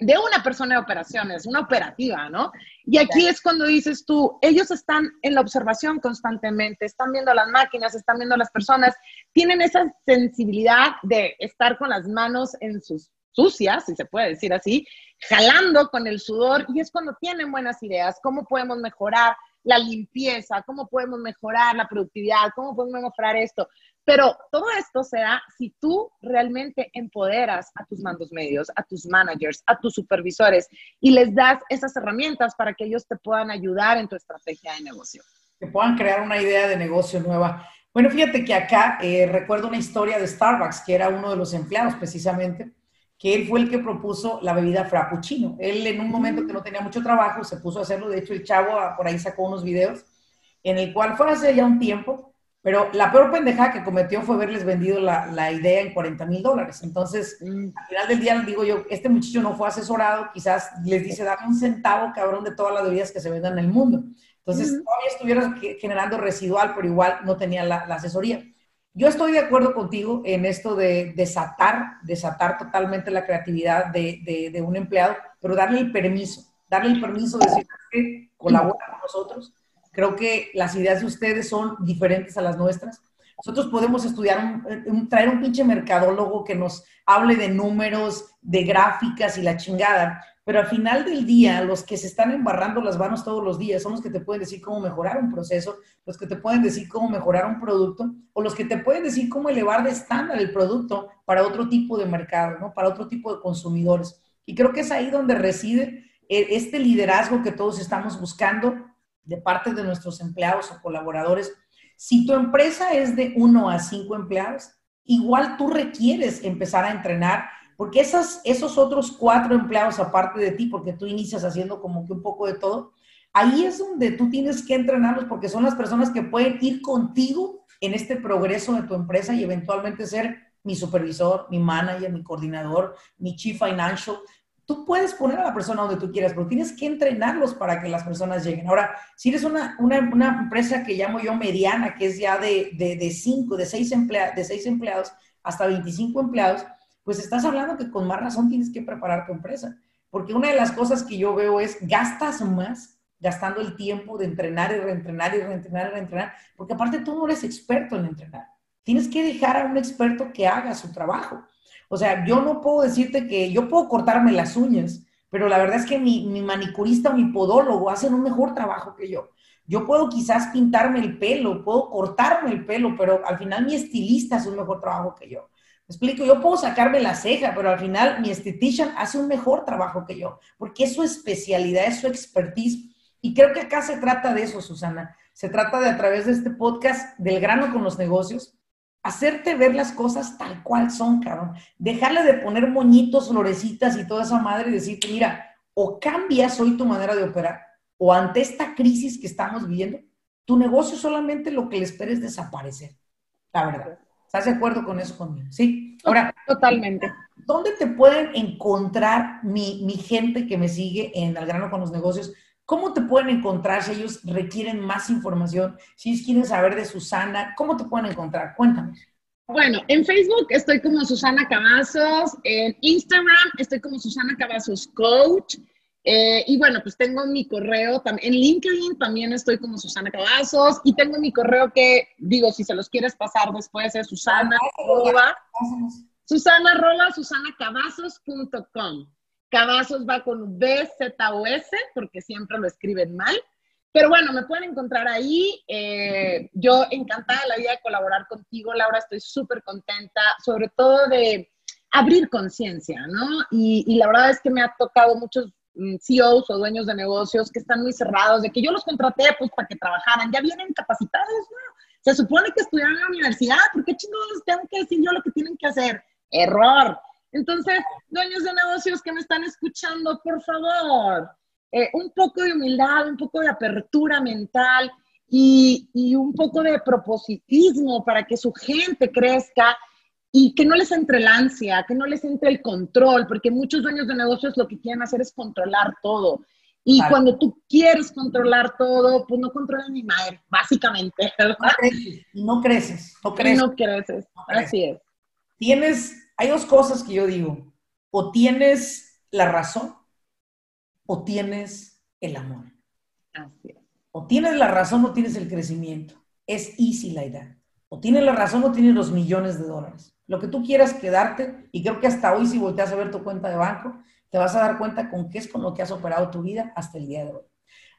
una persona de operaciones, una operativa, ¿no? Y aquí es cuando dices tú, ellos están en la observación constantemente, están viendo las máquinas, están viendo las personas, tienen esa sensibilidad de estar con las manos en sus sucias, si se puede decir así, jalando con el sudor y es cuando tienen buenas ideas, cómo podemos mejorar la limpieza, cómo podemos mejorar la productividad, cómo podemos mejorar esto. Pero todo esto se da si tú realmente empoderas a tus mandos medios, a tus managers, a tus supervisores y les das esas herramientas para que ellos te puedan ayudar en tu estrategia de negocio. Que puedan crear una idea de negocio nueva. Bueno, fíjate que acá eh, recuerdo una historia de Starbucks, que era uno de los empleados precisamente, que él fue el que propuso la bebida frappuccino. Él en un momento que no tenía mucho trabajo se puso a hacerlo, de hecho el chavo ah, por ahí sacó unos videos, en el cual fue hace ya un tiempo, pero la peor pendejada que cometió fue haberles vendido la, la idea en 40 mil dólares. Entonces, mm. al final del día, digo yo, este muchacho no fue asesorado, quizás les dice, dame un centavo, cabrón, de todas las bebidas que se vendan en el mundo. Entonces, todavía estuvieron generando residual, pero igual no tenía la, la, asesoría. Yo estoy de acuerdo contigo en esto de desatar, desatar totalmente la creatividad de, de, de un empleado, pero darle el permiso, darle el permiso de decir que colabora con nosotros, Creo que las ideas de ustedes son diferentes a las nuestras. Nosotros podemos estudiar, traer un pinche mercadólogo que nos hable de números, de gráficas y la chingada, pero al final del día, los que se están embarrando las manos todos los días son los que te pueden decir cómo mejorar un proceso, los que te pueden decir cómo mejorar un producto, o los que te pueden decir cómo elevar de estándar el producto para otro tipo de mercado, ¿no? Para otro tipo de consumidores. Y creo que es ahí donde reside eh, este liderazgo que todos estamos buscando de parte de nuestros empleados o colaboradores, si tu empresa es de uno a cinco empleados, igual tú requieres empezar a entrenar, porque esas, esos otros cuatro empleados aparte de ti, porque tú inicias haciendo como que un poco de todo, ahí es donde tú tienes que entrenarlos, porque son las personas que pueden ir contigo en este progreso de tu empresa y eventualmente ser mi supervisor, mi manager, mi coordinador, mi chief financial. Tú puedes poner a la persona donde tú quieras, pero tienes que entrenarlos para que las personas lleguen. Ahora, si eres una, una, empresa que llamo yo mediana, que es ya de, de, de cinco, de seis, emplea, de seis empleados hasta 25 empleados, pues estás hablando que con más razón tienes que preparar tu empresa. Porque una de las cosas que yo veo es gastas más gastando el tiempo de entrenar y reentrenar y reentrenar y reentrenar, porque aparte tú no eres experto en entrenar. Tienes que dejar a un experto que haga su trabajo. O sea, yo no puedo decirte que yo puedo cortarme las uñas, pero la verdad es que mi, mi manicurista o mi podólogo hacen un mejor trabajo que yo. Yo puedo quizás pintarme el pelo, puedo cortarme el pelo, pero al final mi estilista hace un mejor trabajo que yo. Me explico, yo puedo sacarme la ceja, pero al final mi estetician hace un mejor trabajo que yo, porque es su especialidad, es su expertise. Y creo que acá se trata de eso, Susana. Se trata de a través de este podcast del grano con los negocios, hacerte ver las cosas tal cual son, cabrón. Dejarle de poner moñitos, florecitas y toda esa madre y decirte, mira, o cambias hoy tu manera de operar, o ante esta crisis que estamos viviendo, tu negocio solamente lo que le espera es desaparecer. La verdad. ¿Estás de acuerdo con eso conmigo? Sí. Ahora, totalmente. ¿Dónde te pueden encontrar mi, mi gente que me sigue en El grano con los negocios? ¿Cómo te pueden encontrar si ellos requieren más información? Si ellos quieren saber de Susana, ¿cómo te pueden encontrar? Cuéntanos. Bueno, en Facebook estoy como Susana Cavazos, en Instagram estoy como Susana Cavazos Coach. Eh, y bueno, pues tengo mi correo también. En LinkedIn también estoy como Susana Cavazos y tengo mi correo que, digo, si se los quieres pasar después es susana arroba, susana arroba susanacavazos.com. Cavazos va con B, Z o S, porque siempre lo escriben mal. Pero bueno, me pueden encontrar ahí. Eh, yo encantada la vida de colaborar contigo, Laura. Estoy súper contenta, sobre todo de abrir conciencia, ¿no? Y, y, la verdad es que me ha tocado muchos mm, CEOs o dueños de negocios que están muy cerrados, de que yo los contraté pues para que trabajaran, ya vienen capacitados, ¿no? Se supone que estudiaron en la universidad, ¿por qué chingados tengo que decir yo lo que tienen que hacer? Error. Entonces, dueños de negocios que me están escuchando, por favor, eh, un poco de humildad, un poco de apertura mental y, y, un poco de propositismo para que su gente crezca y que no les entre la ansia, que no les entre el control, porque muchos dueños de negocios lo que quieren hacer es controlar todo. Y claro. cuando tú quieres controlar todo, pues no controlas ni madre, básicamente. ¿verdad? No creces, no creces, no creces. No creces, no creces. así es. Tienes hay dos cosas que yo digo. O tienes la razón o tienes el amor. Así es. O tienes la razón o tienes el crecimiento. Es easy la idea. O tienes la razón o tienes los millones de dólares. Lo que tú quieras quedarte, y creo que hasta hoy si volteas a ver tu cuenta de banco, te vas a dar cuenta con qué es con lo que has operado tu vida hasta el día de hoy.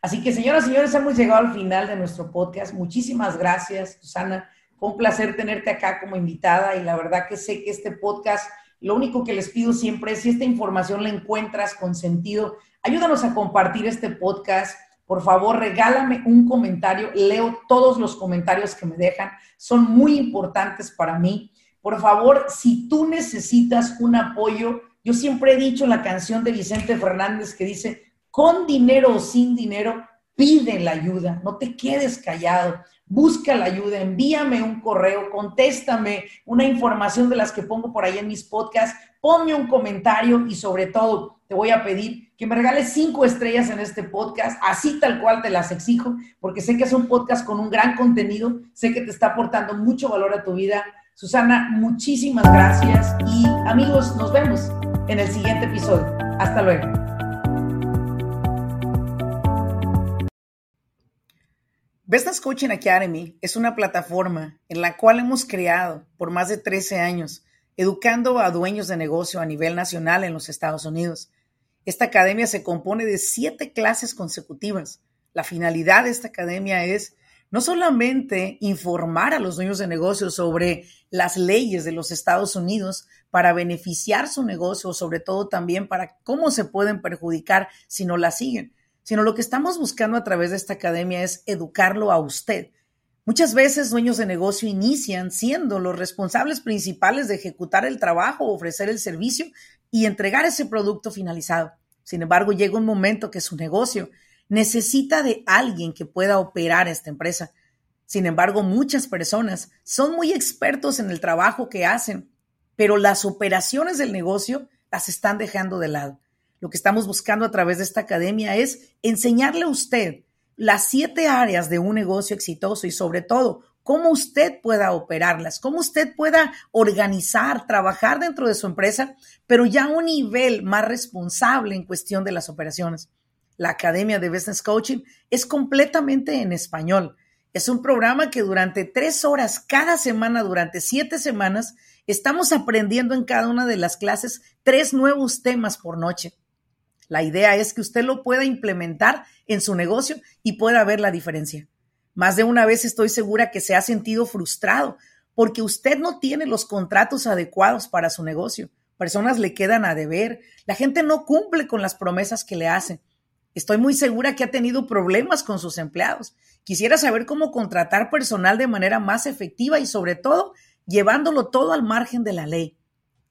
Así que, señoras y señores, hemos llegado al final de nuestro podcast. Muchísimas gracias, Susana fue un placer tenerte acá como invitada y la verdad que sé que este podcast, lo único que les pido siempre es si esta información la encuentras con sentido, ayúdanos a compartir este podcast. Por favor, regálame un comentario. Leo todos los comentarios que me dejan. Son muy importantes para mí. Por favor, si tú necesitas un apoyo, yo siempre he dicho la canción de Vicente Fernández que dice, con dinero o sin dinero, pide la ayuda, no te quedes callado busca la ayuda, envíame un correo, contéstame una información de las que pongo por ahí en mis podcasts, ponme un comentario y sobre todo te voy a pedir que me regales cinco estrellas en este podcast, así tal cual te las exijo, porque sé que es un podcast con un gran contenido, sé que te está aportando mucho valor a tu vida. Susana, muchísimas gracias y amigos, nos vemos en el siguiente episodio. Hasta luego. Business Coaching Academy es una plataforma en la cual hemos creado por más de 13 años, educando a dueños de negocio a nivel nacional en los Estados Unidos. Esta academia se compone de siete clases consecutivas. La finalidad de esta academia es no solamente informar a los dueños de negocio sobre las leyes de los Estados Unidos para beneficiar su negocio, sobre todo también para cómo se pueden perjudicar si no la siguen, sino lo que estamos buscando a través de esta academia es educarlo a usted Muchas veces dueños de negocio inician siendo los responsables principales de ejecutar el trabajo, ofrecer el servicio y entregar ese producto finalizado. Sin embargo, llega un momento que su negocio necesita de alguien que pueda operar esta empresa. Sin embargo, muchas personas son muy expertos en el trabajo que hacen, pero las operaciones del negocio las están dejando de lado. Lo que estamos buscando a través de esta academia es enseñarle a usted las siete áreas de un negocio exitoso y sobre todo cómo usted pueda operarlas, cómo usted pueda organizar, trabajar dentro de su empresa, pero ya a un nivel más responsable en cuestión de las operaciones. La Academia de Business Coaching es completamente en español. Es un programa que durante tres horas cada semana, durante siete semanas, estamos aprendiendo en cada una de las clases tres nuevos temas por noche. La idea es que usted lo pueda implementar en su negocio y pueda ver la diferencia. Más de una vez estoy segura que se ha sentido frustrado porque usted no tiene los contratos adecuados para su negocio. Personas le quedan a deber. La gente no cumple con las promesas que le hacen. Estoy muy segura que ha tenido problemas con sus empleados. Quisiera saber cómo contratar personal de manera más efectiva y sobre todo llevándolo todo al margen de la ley.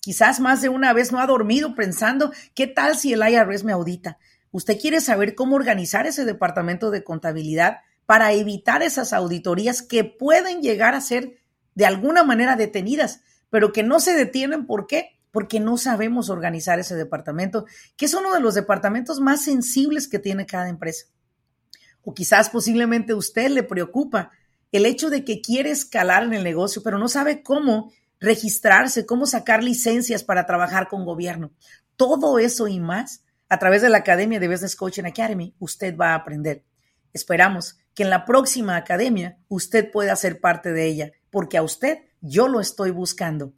Quizás más de una vez no ha dormido pensando, ¿qué tal si el IRS me audita? Usted quiere saber cómo organizar ese departamento de contabilidad para evitar esas auditorías que pueden llegar a ser de alguna manera detenidas, pero que no se detienen. ¿Por qué? Porque no sabemos organizar ese departamento, que es uno de los departamentos más sensibles que tiene cada empresa. O quizás posiblemente usted le preocupa el hecho de que quiere escalar en el negocio, pero no sabe cómo registrarse, cómo sacar licencias para trabajar con gobierno. Todo eso y más a través de la Academia de Business Coaching Academy usted va a aprender. Esperamos que en la próxima academia usted pueda ser parte de ella, porque a usted yo lo estoy buscando.